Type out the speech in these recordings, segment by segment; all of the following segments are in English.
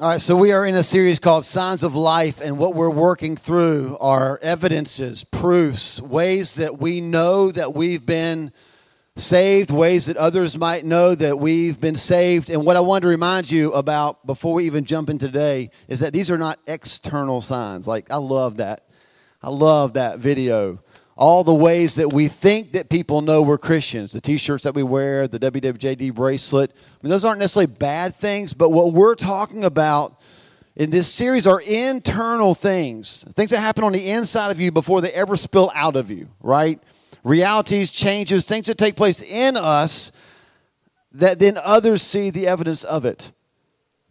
All right, so we are in a series called Signs of Life, and what we're working through are evidences, proofs, ways that we know that we've been saved, ways that others might know that we've been saved. And what I want to remind you about before we even jump in today is that these are not external signs. Like, I love that. I love that video. All the ways that we think that people know we're Christians, the t shirts that we wear, the WWJD bracelet. I mean, those aren't necessarily bad things, but what we're talking about in this series are internal things, things that happen on the inside of you before they ever spill out of you, right? Realities, changes, things that take place in us that then others see the evidence of it.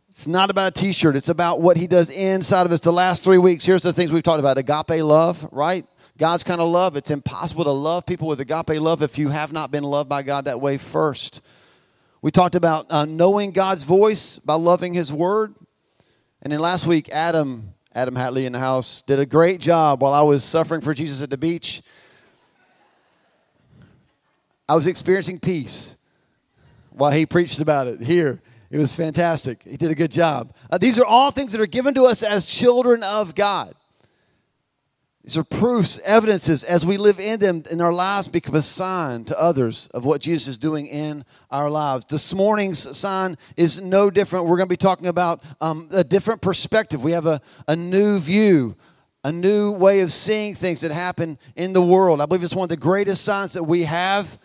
It's not about a t shirt, it's about what he does inside of us. The last three weeks, here's the things we've talked about agape love, right? God's kind of love. It's impossible to love people with agape love if you have not been loved by God that way first. We talked about uh, knowing God's voice by loving His Word. And then last week, Adam, Adam Hatley in the house, did a great job while I was suffering for Jesus at the beach. I was experiencing peace while he preached about it here. It was fantastic. He did a good job. Uh, these are all things that are given to us as children of God. These are proofs, evidences as we live in them in our lives become a sign to others of what Jesus is doing in our lives. This morning's sign is no different. We're going to be talking about um, a different perspective. We have a, a new view, a new way of seeing things that happen in the world. I believe it's one of the greatest signs that we have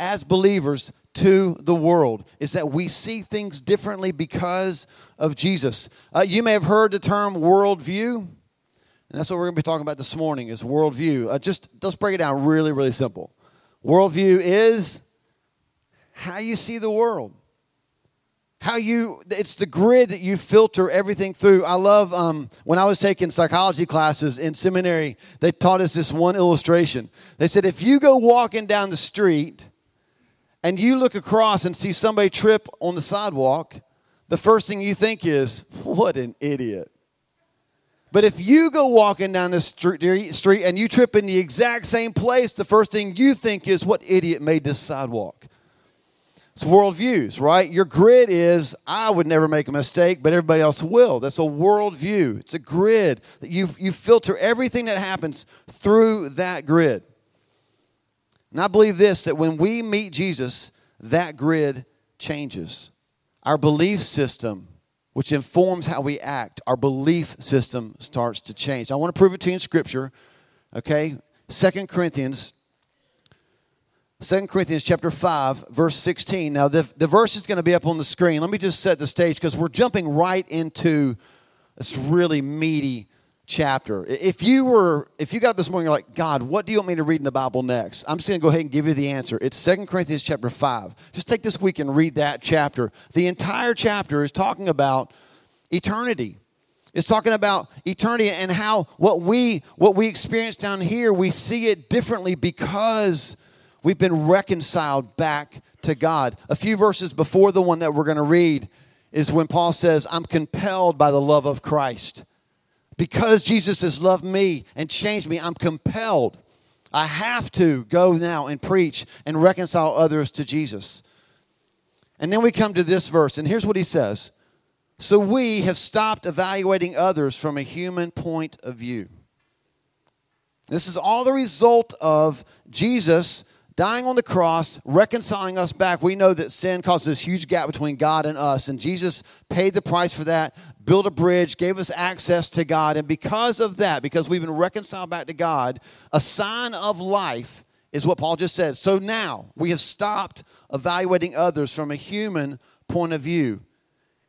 as believers to the world is that we see things differently because of Jesus. Uh, you may have heard the term worldview. And that's what we're going to be talking about this morning is worldview. Uh, just let's break it down really, really simple. Worldview is how you see the world. How you, it's the grid that you filter everything through. I love um, when I was taking psychology classes in seminary, they taught us this one illustration. They said, if you go walking down the street and you look across and see somebody trip on the sidewalk, the first thing you think is, what an idiot. But if you go walking down the street and you trip in the exact same place, the first thing you think is, what idiot made this sidewalk? It's worldviews, right? Your grid is, I would never make a mistake, but everybody else will. That's a worldview. It's a grid that you, you filter everything that happens through that grid. And I believe this that when we meet Jesus, that grid changes. Our belief system which informs how we act. Our belief system starts to change. I want to prove it to you in Scripture. Okay? Second Corinthians. 2 Corinthians chapter 5, verse 16. Now, the, the verse is going to be up on the screen. Let me just set the stage because we're jumping right into this really meaty chapter. If you were, if you got up this morning, you're like, God, what do you want me to read in the Bible next? I'm just going to go ahead and give you the answer. It's Second Corinthians chapter 5. Just take this week and read that chapter. The entire chapter is talking about eternity. It's talking about eternity and how what we what we experience down here, we see it differently because we've been reconciled back to God. A few verses before the one that we're going to read is when Paul says, I'm compelled by the love of Christ. Because Jesus has loved me and changed me, I'm compelled. I have to go now and preach and reconcile others to Jesus. And then we come to this verse, and here's what he says So we have stopped evaluating others from a human point of view. This is all the result of Jesus dying on the cross, reconciling us back. We know that sin causes this huge gap between God and us, and Jesus paid the price for that built a bridge, gave us access to God. And because of that, because we've been reconciled back to God, a sign of life is what Paul just said. So now we have stopped evaluating others from a human point of view.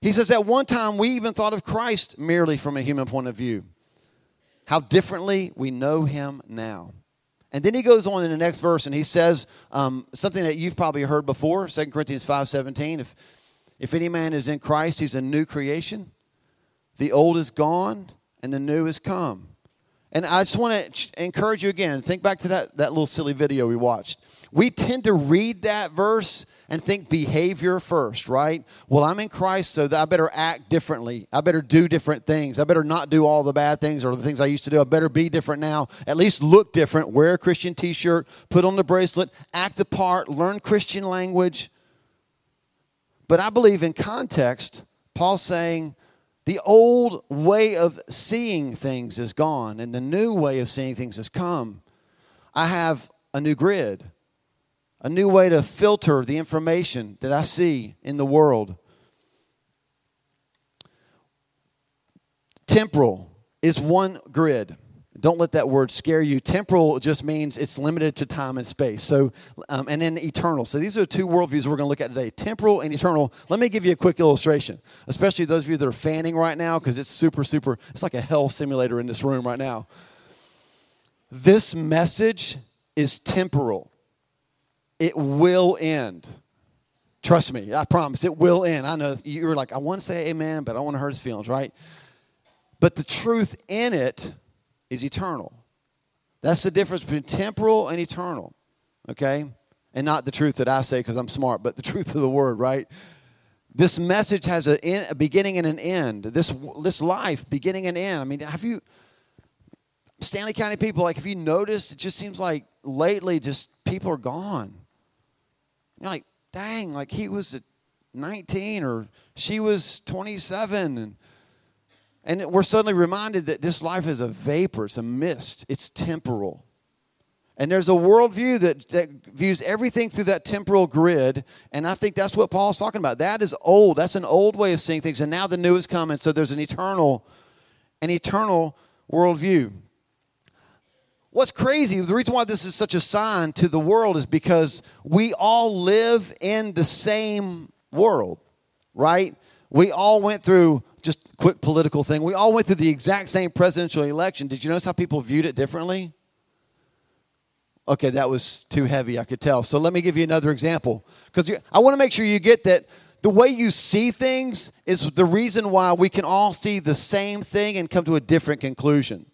He says, at one time, we even thought of Christ merely from a human point of view. How differently we know him now. And then he goes on in the next verse and he says um, something that you've probably heard before, 2 Corinthians 5.17. If, if any man is in Christ, he's a new creation. The old is gone and the new has come. And I just want to encourage you again, think back to that, that little silly video we watched. We tend to read that verse and think behavior first, right? Well, I'm in Christ, so I better act differently. I better do different things. I better not do all the bad things or the things I used to do. I better be different now. At least look different. Wear a Christian t shirt, put on the bracelet, act the part, learn Christian language. But I believe in context, Paul's saying, The old way of seeing things is gone, and the new way of seeing things has come. I have a new grid, a new way to filter the information that I see in the world. Temporal is one grid. Don't let that word scare you. Temporal just means it's limited to time and space. So, um, and then eternal. So these are the two worldviews we're going to look at today: temporal and eternal. Let me give you a quick illustration, especially those of you that are fanning right now, because it's super, super. It's like a hell simulator in this room right now. This message is temporal. It will end. Trust me, I promise it will end. I know you're like, I want to say amen, but I want to hurt his feelings, right? But the truth in it is eternal. That's the difference between temporal and eternal, okay? And not the truth that I say because I'm smart, but the truth of the word, right? This message has a, in, a beginning and an end. This, this life, beginning and end. I mean, have you, Stanly County people, like, have you noticed? It just seems like lately, just people are gone. You're like, dang, like he was 19 or she was 27 and and we're suddenly reminded that this life is a vapor, it's a mist, it's temporal. And there's a worldview that, that views everything through that temporal grid. And I think that's what Paul's talking about. That is old. That's an old way of seeing things. And now the new is coming. So there's an eternal, an eternal worldview. What's crazy, the reason why this is such a sign to the world is because we all live in the same world, right? We all went through just quick political thing. We all went through the exact same presidential election. Did you notice how people viewed it differently? Okay, that was too heavy, I could tell. So let me give you another example. Because I want to make sure you get that the way you see things is the reason why we can all see the same thing and come to a different conclusion.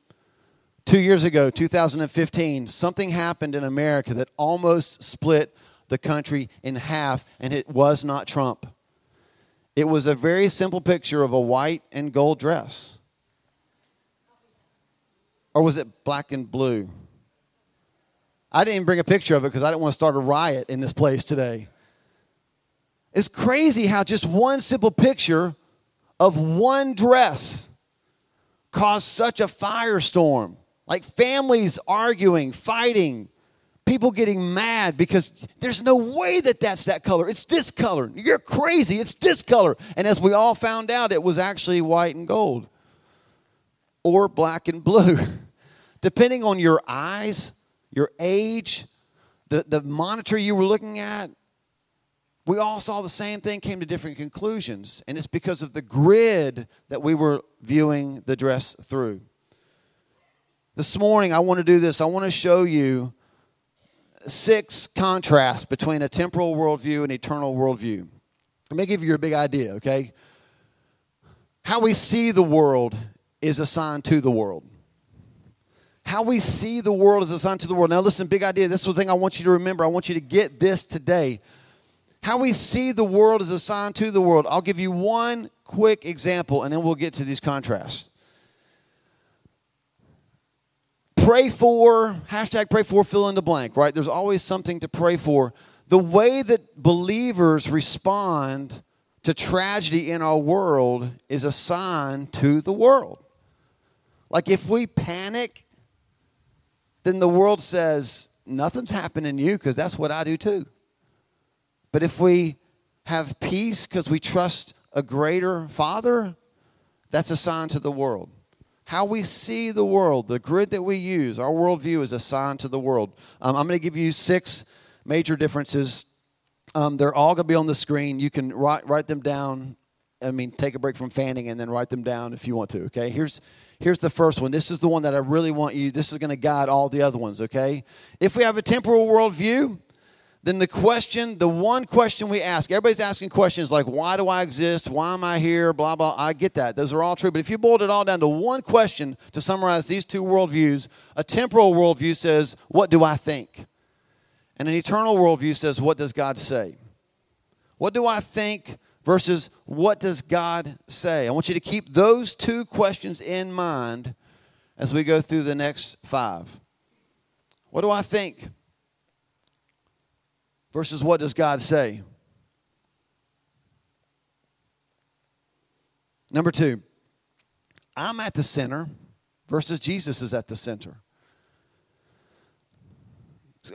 Two years ago, 2015, something happened in America that almost split the country in half, and it was not Trump. It was a very simple picture of a white and gold dress. Or was it black and blue? I didn't even bring a picture of it because I didn't want to start a riot in this place today. It's crazy how just one simple picture of one dress caused such a firestorm. Like families arguing, fighting, people getting mad because there's no way that that's that color. It's this color. You're crazy. It's this color. And as we all found out, it was actually white and gold or black and blue. Depending on your eyes, your age, the, the monitor you were looking at, we all saw the same thing, came to different conclusions. And it's because of the grid that we were viewing the dress through. This morning, I want to do this. I want to show you six contrasts between a temporal worldview and eternal worldview. Let me give you a big idea, okay? How we see the world is assigned to the world. How we see the world is assigned to the world. Now, listen, big idea. This is the thing I want you to remember. I want you to get this today. How we see the world is assigned to the world. I'll give you one quick example and then we'll get to these contrasts. Pray for, hashtag pray for, fill in the blank, right? There's always something to pray for. The way that believers respond to tragedy in our world is a sign to the world. Like if we panic, then the world says, nothing's happening to you because that's what I do too. But if we have peace because we trust a greater Father, that's a sign to the world how we see the world, the grid that we use, our worldview is assigned to the world. Um, I'm going to give you six major differences. Um, they're all going to be on the screen. You can write, write them down. I mean, take a break from fanning and then write them down if you want to, okay? Here's, here's the first one. This is the one that I really want you, this is going to guide all the other ones, okay? If we have a temporal worldview, then the question, the one question we ask, everybody's asking questions like, why do I exist? Why am I here? Blah, blah. I get that. Those are all true. But if you boiled it all down to one question to summarize these two worldviews, a temporal worldview says, what do I think? And an eternal worldview says, what does God say? What do I think versus what does God say? I want you to keep those two questions in mind as we go through the next five. What do I think? Versus what does God say? Number two, I'm at the center versus Jesus is at the center.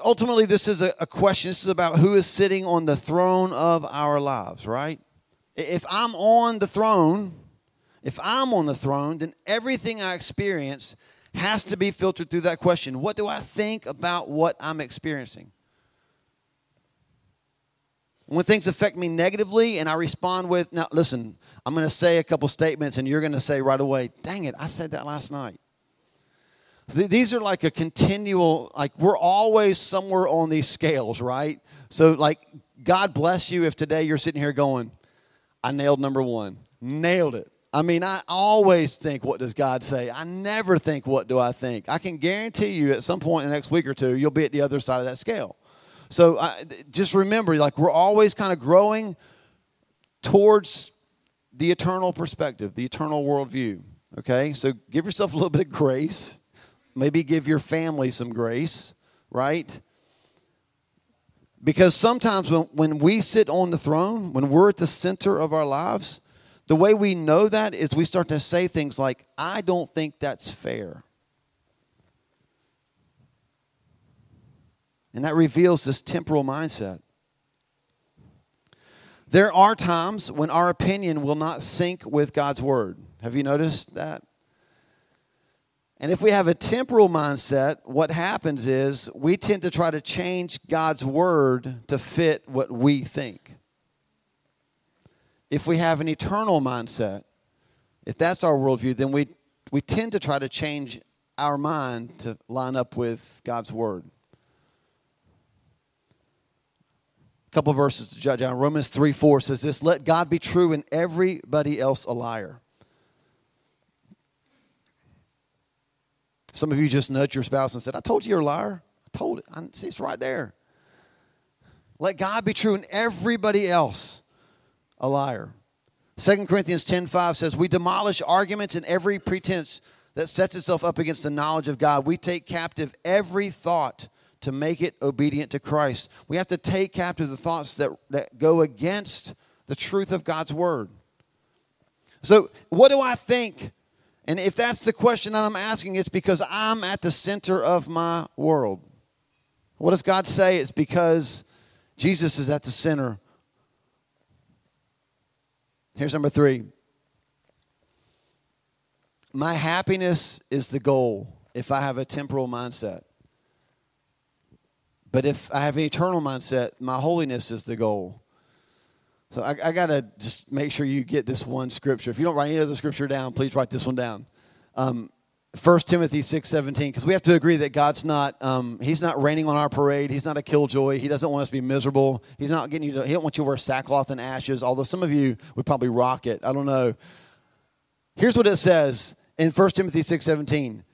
Ultimately, this is a, a, question. This is about who is sitting on the throne of our lives, right? If I'm on the throne, if I'm on the throne, then everything I experience has to be filtered through that question What do I think about what I'm experiencing? When things affect me negatively and I respond with, now listen, I'm going to say a couple statements and you're going to say right away, dang it, I said that last night. These are like a continual, like we're always somewhere on these scales, right? So, like, God bless you if today you're sitting here going, I nailed number one, nailed it. I mean, I always think, what does God say? I never think, what do I think? I can guarantee you at some point in the next week or two, you'll be at the other side of that scale. So I, just remember, like, we're always kind of growing towards the eternal perspective, the eternal worldview. Okay? So give yourself a little bit of grace. Maybe give your family some grace, right? Because sometimes when, when we sit on the throne, when we're at the center of our lives, the way we know that is we start to say things like, I don't think that's fair. And that reveals this temporal mindset. There are times when our opinion will not sync with God's word. Have you noticed that? And if we have a temporal mindset, what happens is we tend to try to change God's word to fit what we think. If we have an eternal mindset, if that's our worldview, then we, we tend to try to change our mind to line up with God's word. Couple verses to. Romans 3 4 says this Let God be true and everybody else a liar. Some of you just nudged your spouse and said, I told you you're a liar. I told it. I see it's right there. Let God be true and everybody else a liar. 2 Corinthians 10 5 says, We demolish arguments and every pretense that sets itself up against the knowledge of God. We take captive every thought to make it obedient to Christ. We have to take captive the thoughts that, that go against the truth of God's word. So, what do I think? And if that's the question that I'm asking, it's because I'm at the center of my world. What does God say? It's because Jesus is at the center. Here's number three my happiness is the goal if I have a temporal mindset. But if I have an eternal mindset, my holiness is the goal. So I, I got to just make sure you get this one scripture. If you don't write any other scripture down, please write this one down. Um, 1 Timothy 6 17, because we have to agree that God's not, um, He's not raining on our parade. He's not a killjoy. He doesn't want us to be miserable. He's not getting you to, He don't want you to wear sackcloth and ashes, although some of you would probably rock it. I don't know. Here's what it says in 1 Timothy 6 17.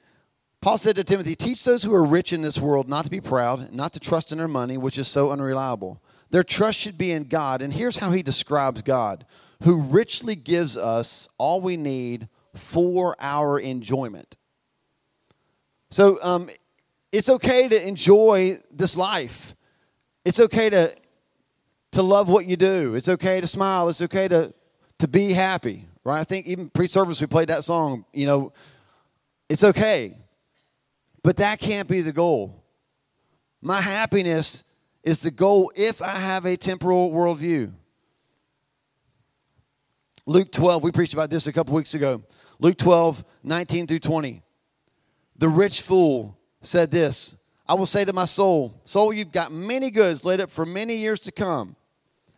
Paul said to Timothy, Teach those who are rich in this world not to be proud, not to trust in their money, which is so unreliable. Their trust should be in God. And here's how he describes God who richly gives us all we need for our enjoyment. So um, it's okay to enjoy this life. It's okay to, to love what you do. It's okay to smile. It's okay to, to be happy, right? I think even pre service we played that song. You know, it's okay. But that can't be the goal. My happiness is the goal if I have a temporal worldview. Luke 12, we preached about this a couple weeks ago. Luke 12, 19 through 20. The rich fool said this I will say to my soul, Soul, you've got many goods laid up for many years to come.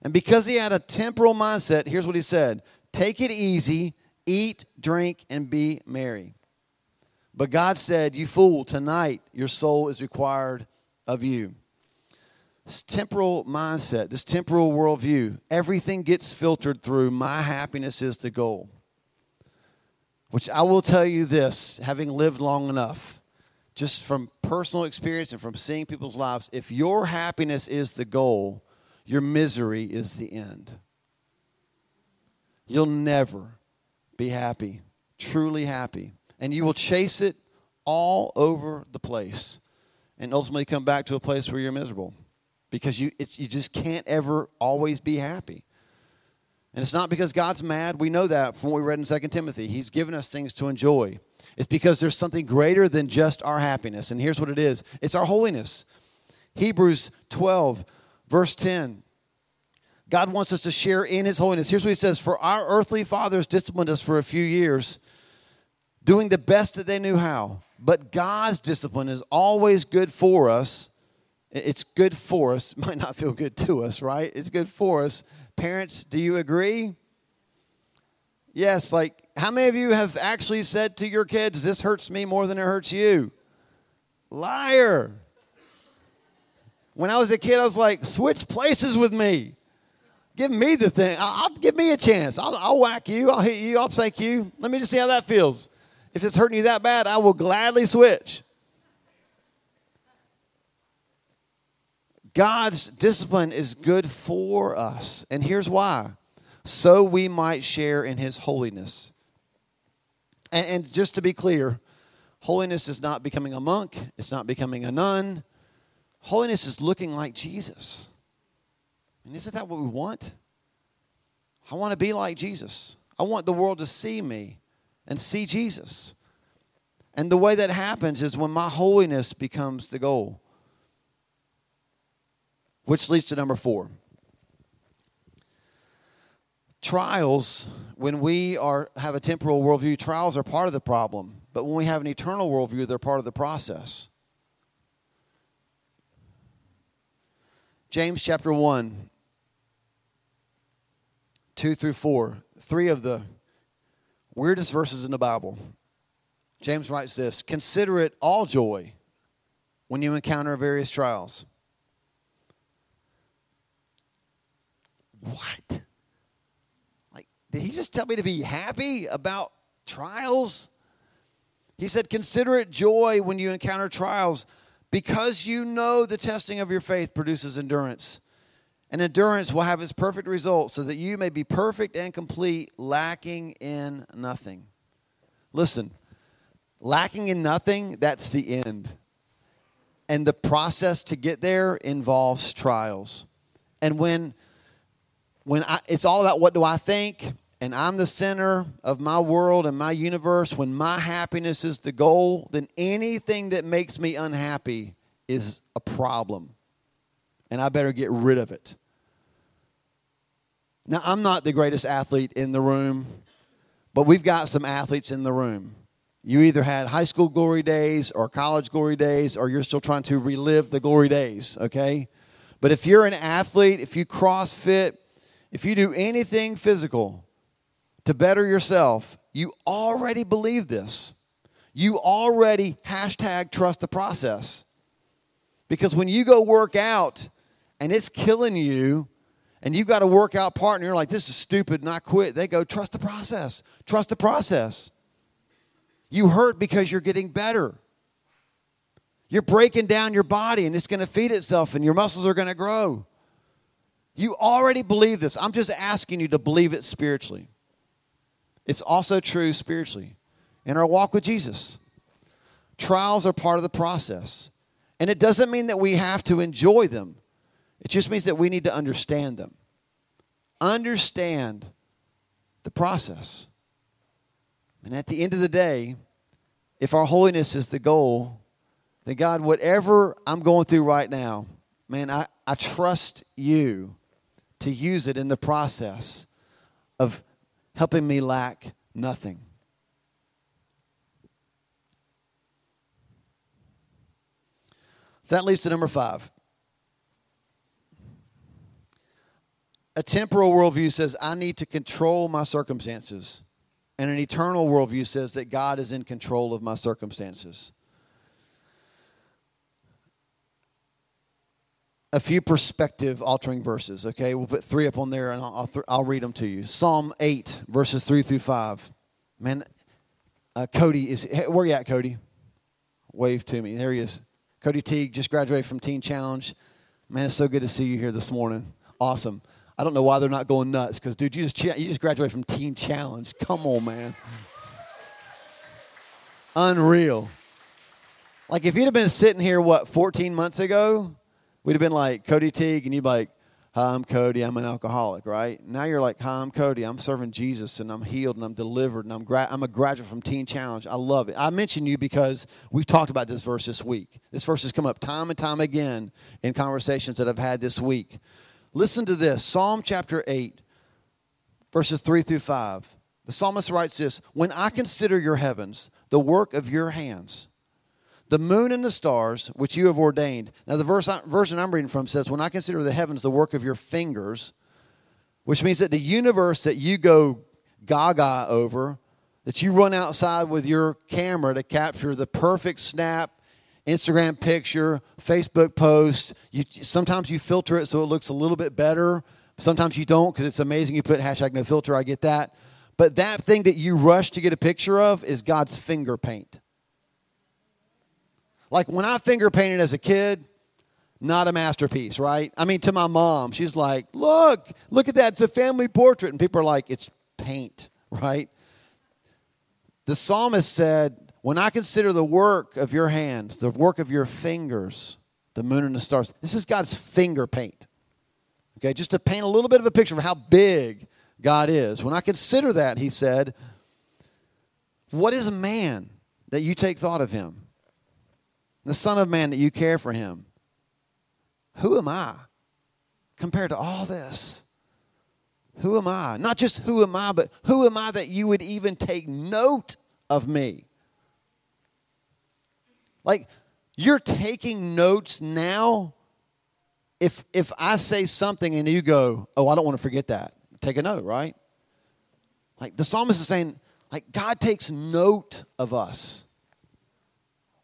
And because he had a temporal mindset, here's what he said Take it easy, eat, drink, and be merry. But God said, You fool, tonight your soul is required of you. This temporal mindset, this temporal worldview, everything gets filtered through my happiness is the goal. Which I will tell you this, having lived long enough, just from personal experience and from seeing people's lives, if your happiness is the goal, your misery is the end. You'll never be happy, truly happy and you will chase it all over the place and ultimately come back to a place where you're miserable because you, you just can't ever always be happy. And it's not because God's mad. We know that from what we read in 2 Timothy. He's given us things to enjoy. It's because there's something greater than just our happiness. And here's what it is it's our holiness. Hebrews 12, verse 10. God wants us to share in his holiness. Here's what he says For our earthly fathers disciplined us for a few years, doing the best that they knew how. But God's discipline is always good for us. It's good for us. Might not feel good to us, right? It's good for us. Parents, do you agree? Yes, like how many of you have actually said to your kids, This hurts me more than it hurts you? Liar. When I was a kid, I was like, Switch places with me. Give me the thing. I'll, I'll give me a chance. I'll, I'll whack you. I'll hit you. I'll thank you. Let me just see how that feels. If it's hurting you that bad, I will gladly switch. God's discipline is good for us. And here's why so we might share in his holiness. And, and, just to be clear, holiness is not becoming a monk, it's not becoming a nun. Holiness is looking like Jesus. And isn't that what we want? I want to be like Jesus. I want the world to see me and see Jesus. And the way that happens is when my holiness becomes the goal. Which leads to number four. Trials, when we are have a temporal worldview, trials are part of the problem. But when we have an eternal worldview, they're part of the process. James chapter 1, 2 through 4, three of the weirdest verses in the Bible. James writes this Consider it all joy when you encounter various trials. What? Like, did he just tell me to be happy about trials? He said, Consider it joy when you encounter trials because you know the testing of your faith produces endurance. And endurance will have its perfect result so that you may be perfect and complete, lacking in nothing. Listen, lacking in nothing, that's the end. And the process to get there involves trials. And when when I, it's all about what do I think, and I'm the center of my world and my universe, when my happiness is the goal, then anything that makes me unhappy is a problem. And I better get rid of it. Now, I'm not the greatest athlete in the room, but we've got some athletes in the room. You either had high school glory days or college glory days, or you're still trying to relive the glory days, okay? But if you're an athlete, if you CrossFit, if you do anything physical to better yourself, you already believe this. You already hashtag trust the process. Because when you go work out and it's killing you, and you've got a workout partner, you're like, this is stupid, and I quit. They go, trust the process. Trust the process. You hurt because you're getting better. You're breaking down your body, and it's going to feed itself, and your muscles are going to grow. You already believe this. I'm just asking you to believe it spiritually. It's also true spiritually in our walk with Jesus. Trials are part of the process. And it doesn't mean that we have to enjoy them. It just means that we need to understand them. Understand the process. And at the end of the day, if our holiness is the goal, then God, whatever I'm going through right now, man, I, I trust you to use it in the process of helping me lack nothing. So that leads to number five. A temporal worldview says, I need to control my circumstances. And an eternal worldview says that God is in control of my circumstances. A few perspective altering verses, okay? We'll put three up on there and I'll, th- I'll read them to you. Psalm 8, verses 3 through 5. Man, uh, Cody is, where you at, Cody? Wave to me. There he is. Cody Teague just graduated from Teen Challenge. Man, it's so good to see you here this morning. Awesome. I don't know why they're not going nuts because, dude, you just, you just graduated from Teen Challenge. Come on, man. Unreal. Like, if you'd have been sitting here, what, 14 months ago, we'd have been like, Cody Teague, and you'd be like, Hi, I'm Cody. I'm an alcoholic, right? Now you're like, Hi, I'm Cody. I'm serving Jesus and I'm healed and I'm delivered and I'm, gra- I'm a graduate from Teen Challenge. I love it. I mention you because we've talked about this verse this week. This verse has come up time and time again in conversations that I've had this week. Listen to this Psalm chapter 8, verses 3 through 5. The psalmist writes this When I consider your heavens, the work of your hands, the moon and the stars which you have ordained. Now, the verse, version I'm reading from says, When I consider the heavens the work of your fingers, which means that the universe that you go gaga over, that you run outside with your camera to capture the perfect snap, Instagram picture, Facebook post. You, sometimes you filter it so it looks a little bit better. Sometimes you don't because it's amazing. You put hashtag no filter, I get that. But that thing that you rush to get a picture of is God's finger paint. Like when I finger painted as a kid, not a masterpiece, right? I mean, to my mom, she's like, look, look at that. It's a family portrait. And people are like, it's paint, right? The psalmist said, when I consider the work of your hands, the work of your fingers, the moon and the stars, this is God's finger paint. Okay, just to paint a little bit of a picture of how big God is. When I consider that, he said, What is a man that you take thought of him? the Son of Man, that you care for him. Who am I compared to all this? Who am I? Not just who am I, but who am I that you would even take note of me? Like, you're taking notes now. If, if I say something and you go, oh, I don't want to forget that, take a note, right? Like the psalmist is saying, like, God takes note of us.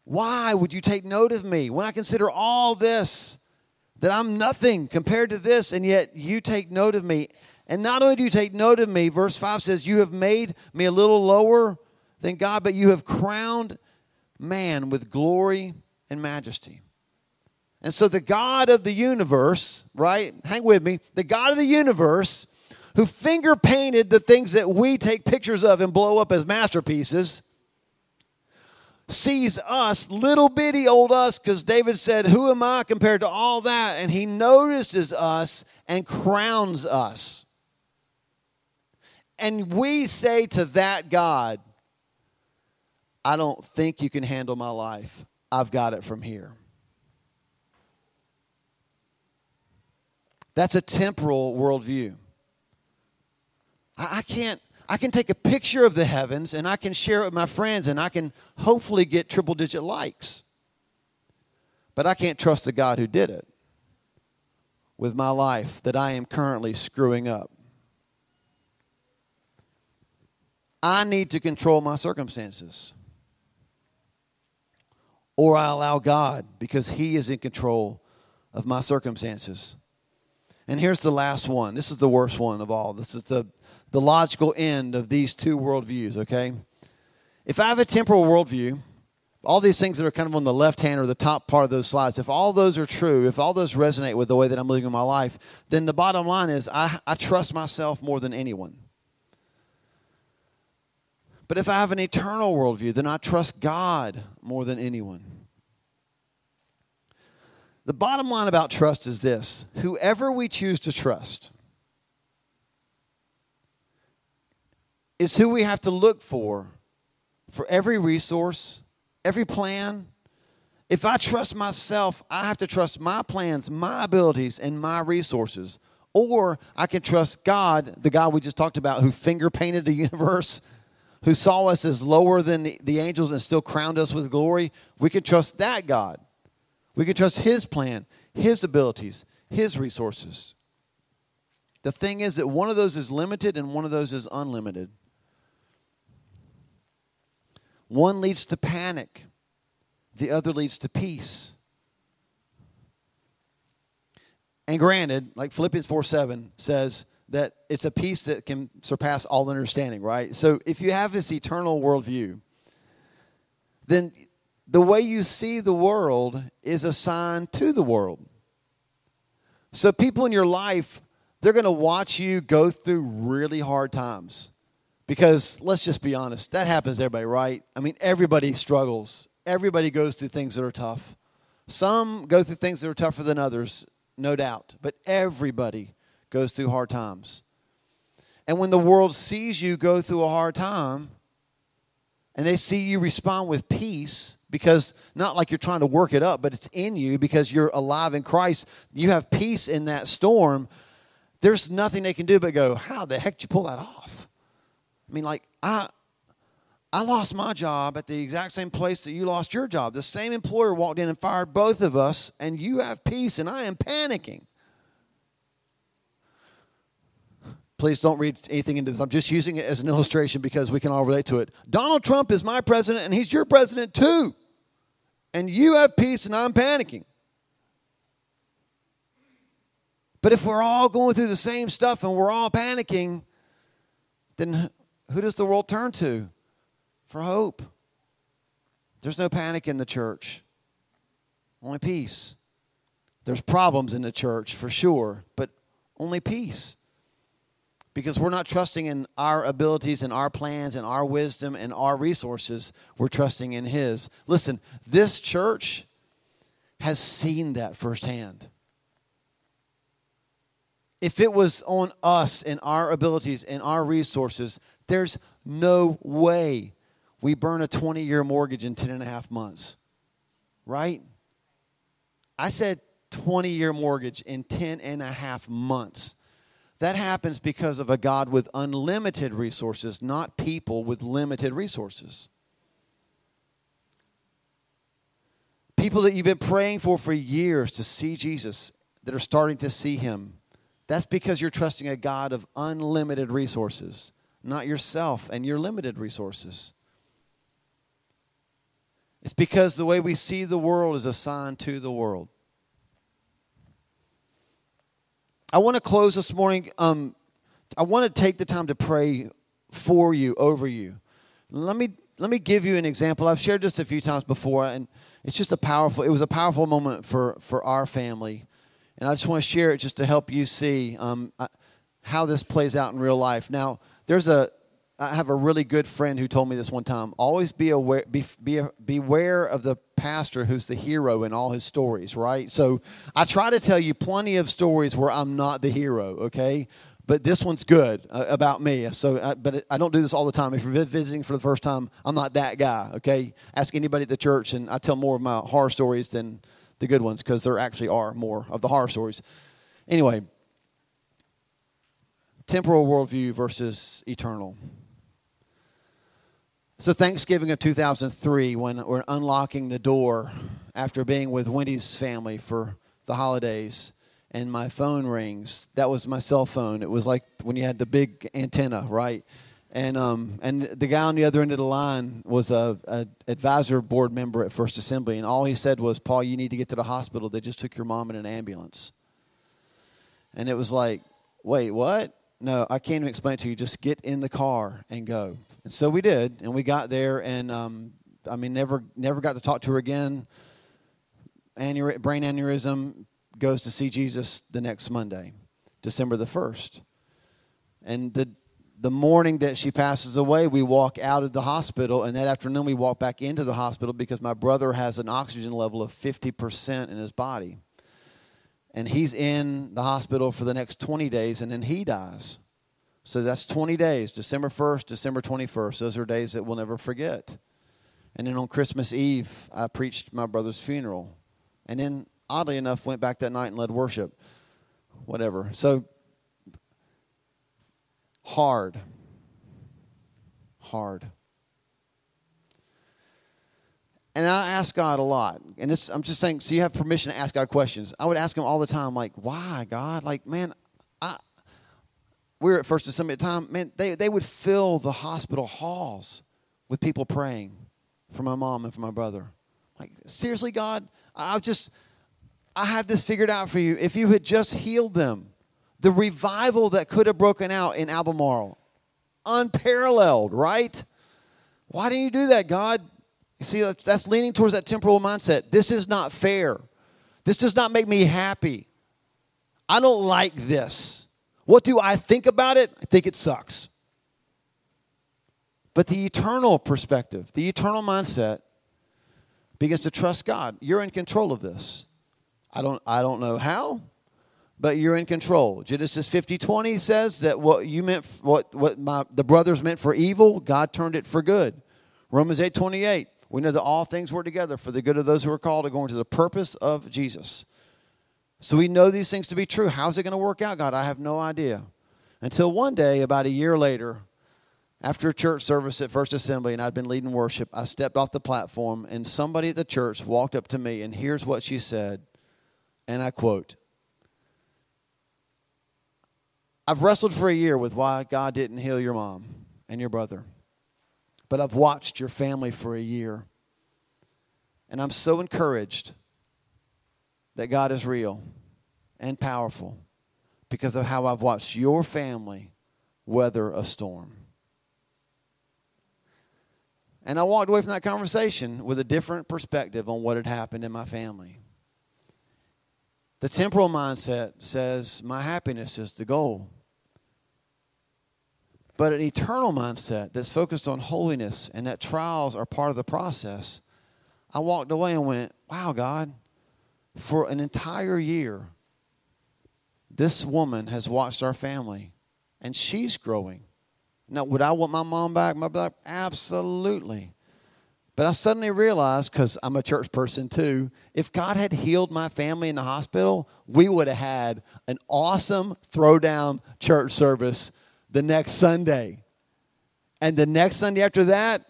Why would you take note of me when I consider all this, that I'm nothing compared to this, and yet you take note of me? And not only do you take note of me, verse 5 says, You have made me a little lower than God, but you have crowned man with glory and majesty. And so the God of the universe, right? Hang with me. The God of the universe who finger painted the things that we take pictures of and blow up as masterpieces sees us, little bitty old us, because David said, Who am I compared to all that? And he notices us and crowns us. And we say to that God, I don't think you can handle my life. I've got it from here. That's a temporal worldview. I can't I can take a picture of the heavens and I can share it with my friends and I can hopefully get triple digit likes. But I can't trust the God who did it with my life that I am currently screwing up. I need to control my circumstances. Or I allow God because He is in control of my circumstances. And here's the last one. This is the worst one of all. This is the the logical end of these two worldviews, okay? If I have a temporal worldview, all these things that are kind of on the left hand or the top part of those slides, if all those are true, if all those resonate with the way that I'm living my life, then the bottom line is I, I trust myself more than anyone. But if I have an eternal worldview, then I trust God more than anyone. The bottom line about trust is this whoever we choose to trust, is who we have to look for for every resource, every plan. If I trust myself, I have to trust my plans, my abilities, and my resources. Or I can trust God, the God we just talked about, who finger painted the universe, who saw us as lower than the, angels and still crowned us with glory. We can trust that God. We can trust His plan, His abilities, His resources. The thing is that one of those is limited and one of those is unlimited. One leads to panic, the other leads to peace. And granted, like Philippians 4 7 says, that it's a peace that can surpass all understanding, right? So if you have this eternal worldview, then the way you see the world is assigned to the world. So people in your life, they're going to watch you go through really hard times. Because let's just be honest, that happens to everybody, right? I mean, everybody struggles. Everybody goes through things that are tough. Some go through things that are tougher than others. no doubt. But everybody goes through hard times. And when the world sees you go through a hard time and they see you respond with peace, because not like you're trying to work it up, but it's in you because you're alive in Christ, you have peace in that storm. There's nothing they can do but go, How the heck did you pull that off? I mean, like, I. I lost my job at the exact same place that you lost your job. The same employer walked in and fired both of us, and you have peace, and I am panicking. Please don't read anything into this. I'm just using it as an illustration because we can all relate to it. Donald Trump is my president and he's your president too. And you have peace and I'm panicking. But if we're all going through the same stuff and we're all panicking, then who does the world turn to for hope? There's no panic in the church, only peace. There's problems in the church for sure, but only peace because we're not trusting in our abilities and our plans and our wisdom and our resources. We're trusting in His. Listen, this church has seen that firsthand. If it was on us and our abilities and our resources, there's no way we burn a 20 year mortgage in 10 and a half months. Right? I said 20 year mortgage in 10 and a half months. That happens because of a God with unlimited resources, not people with limited resources. People that you've been praying for for years to see Jesus, that are starting to see him. That's because you're trusting a God of unlimited resources, not yourself and your limited resources. It's because the way we see the world is a sign to the world. I want to close this morning. Um, I want to take the time to pray for you, over you. Let me let me give you an example. I've shared this a few times before, and it's just a powerful. It was a powerful moment for for our family, and I just want to share it just to help you see um, how this plays out in real life. Now, there's a I have a really good friend who told me this one time. Always be aware, be, be, beware of the pastor who's the hero in all his stories, right? So I try to tell you plenty of stories where I'm not the hero, okay? But this one's good uh, about me. So, uh, but I don't do this all the time. If you're visiting for the first time, I'm not that guy, okay? Ask anybody at the church, and I tell more of my horror stories than the good ones because there actually are more of the horror stories. Anyway, temporal worldview versus eternal. So, Thanksgiving of 2003, when we're unlocking the door after being with Wendy's family for the holidays, and my phone rings. That was my cell phone. It was like when you had the big antenna, right? And um, and the guy on the other end of the line was a, a advisor board member at First Assembly, and all he said was, "Paul, you need to get to the hospital. They just took your mom in an ambulance." And it was like, "Wait, what?" No, I can't even explain to you. Just get in the car and go. And so we did, and we got there, and um, I mean, never never got to talk to her again. Aneur- brain aneurysm goes to see Jesus the next Monday, December the first, and the the morning that she passes away, we walk out of the hospital, and that afternoon we walk back into the hospital because my brother has an oxygen level of fifty percent in his body, and he's in the hospital for the next twenty days, and then he dies. So that's 20 days, December 1st, December 21st. Those are days that we'll never forget. And then on Christmas Eve, I preached my brother's funeral. And then, oddly enough, went back that night and led worship. Whatever. So, hard. Hard. And I ask God a lot. And I'm just saying, so you have permission to ask God questions. I would ask Him all the time, like, why, God? Like, man, we were at First Assembly at the time, man, they, they would fill the hospital halls with people praying for my mom and for my brother. Like, seriously, God, I've just, I have this figured out for you. If you had just healed them, the revival that could have broken out in Albemarle, unparalleled, right? Why didn't you do that, God? You see, that's, that's leaning towards that temporal mindset. This is not fair. This does not make me happy. I don't like this. What do I think about it? I think it sucks. But the eternal perspective, the eternal mindset begins to trust God. You're in control of this. I don't, I don't know how. but you're in control. Genesis 50 20 says that what you meant, what, what my, the brothers meant for evil, God turned it for good. Romans 8 28, we know that all things work together for the good of those who are called according to the purpose of Jesus. So we know these things to be true. How's it going to work out, God? I have no idea. Until one day, about a year later, after a church service at First Assembly, and I'd been leading worship, I stepped off the platform, and somebody at the church walked up to me, and here's what she said, and I quote I've wrestled for a year with why God didn't heal your mom and your brother, but I've watched your family for a year, and I'm so encouraged that God is real and powerful because of how I've watched your family weather a storm. And I walked away from that conversation with a different perspective on what had happened in my family. The temporal mindset says my happiness is the goal. But an eternal mindset that's focused on holiness and that trials are part of the process, I walked away and went, wow, God, for an entire year, this woman has watched our family and she's growing. Now, would I want my mom back? My back? Absolutely. But I suddenly realized, because I'm a church person too, if God had healed my family in the hospital, we would have had an awesome throwdown church service the next Sunday. And the next Sunday after that,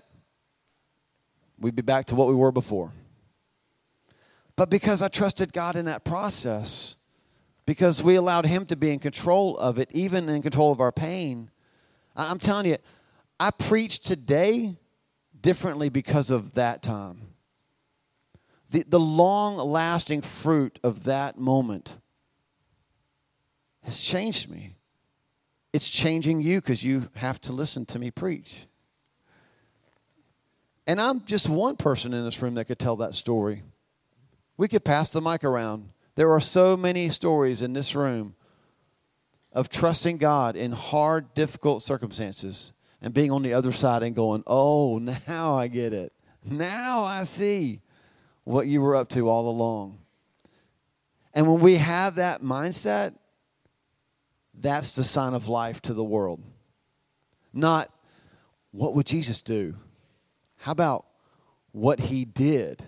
we'd be back to what we were before. But because I trusted God in that process, because we allowed Him to be in control of it, even in control of our pain, I'm telling you, I preach today differently because of that time. The, the long lasting fruit of that moment has changed me. It's changing you because you have to listen to me preach. And I'm just one person in this room that could tell that story. We could pass the mic around. There are so many stories in this room of trusting God in hard, difficult circumstances and being on the other side and going, oh, now I get it. Now I see what you were up to all along. And when we have that mindset, that's the sign of life to the world. Not, what would Jesus do? How about what he did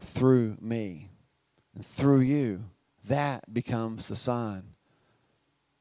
through me and through you? That becomes the sign.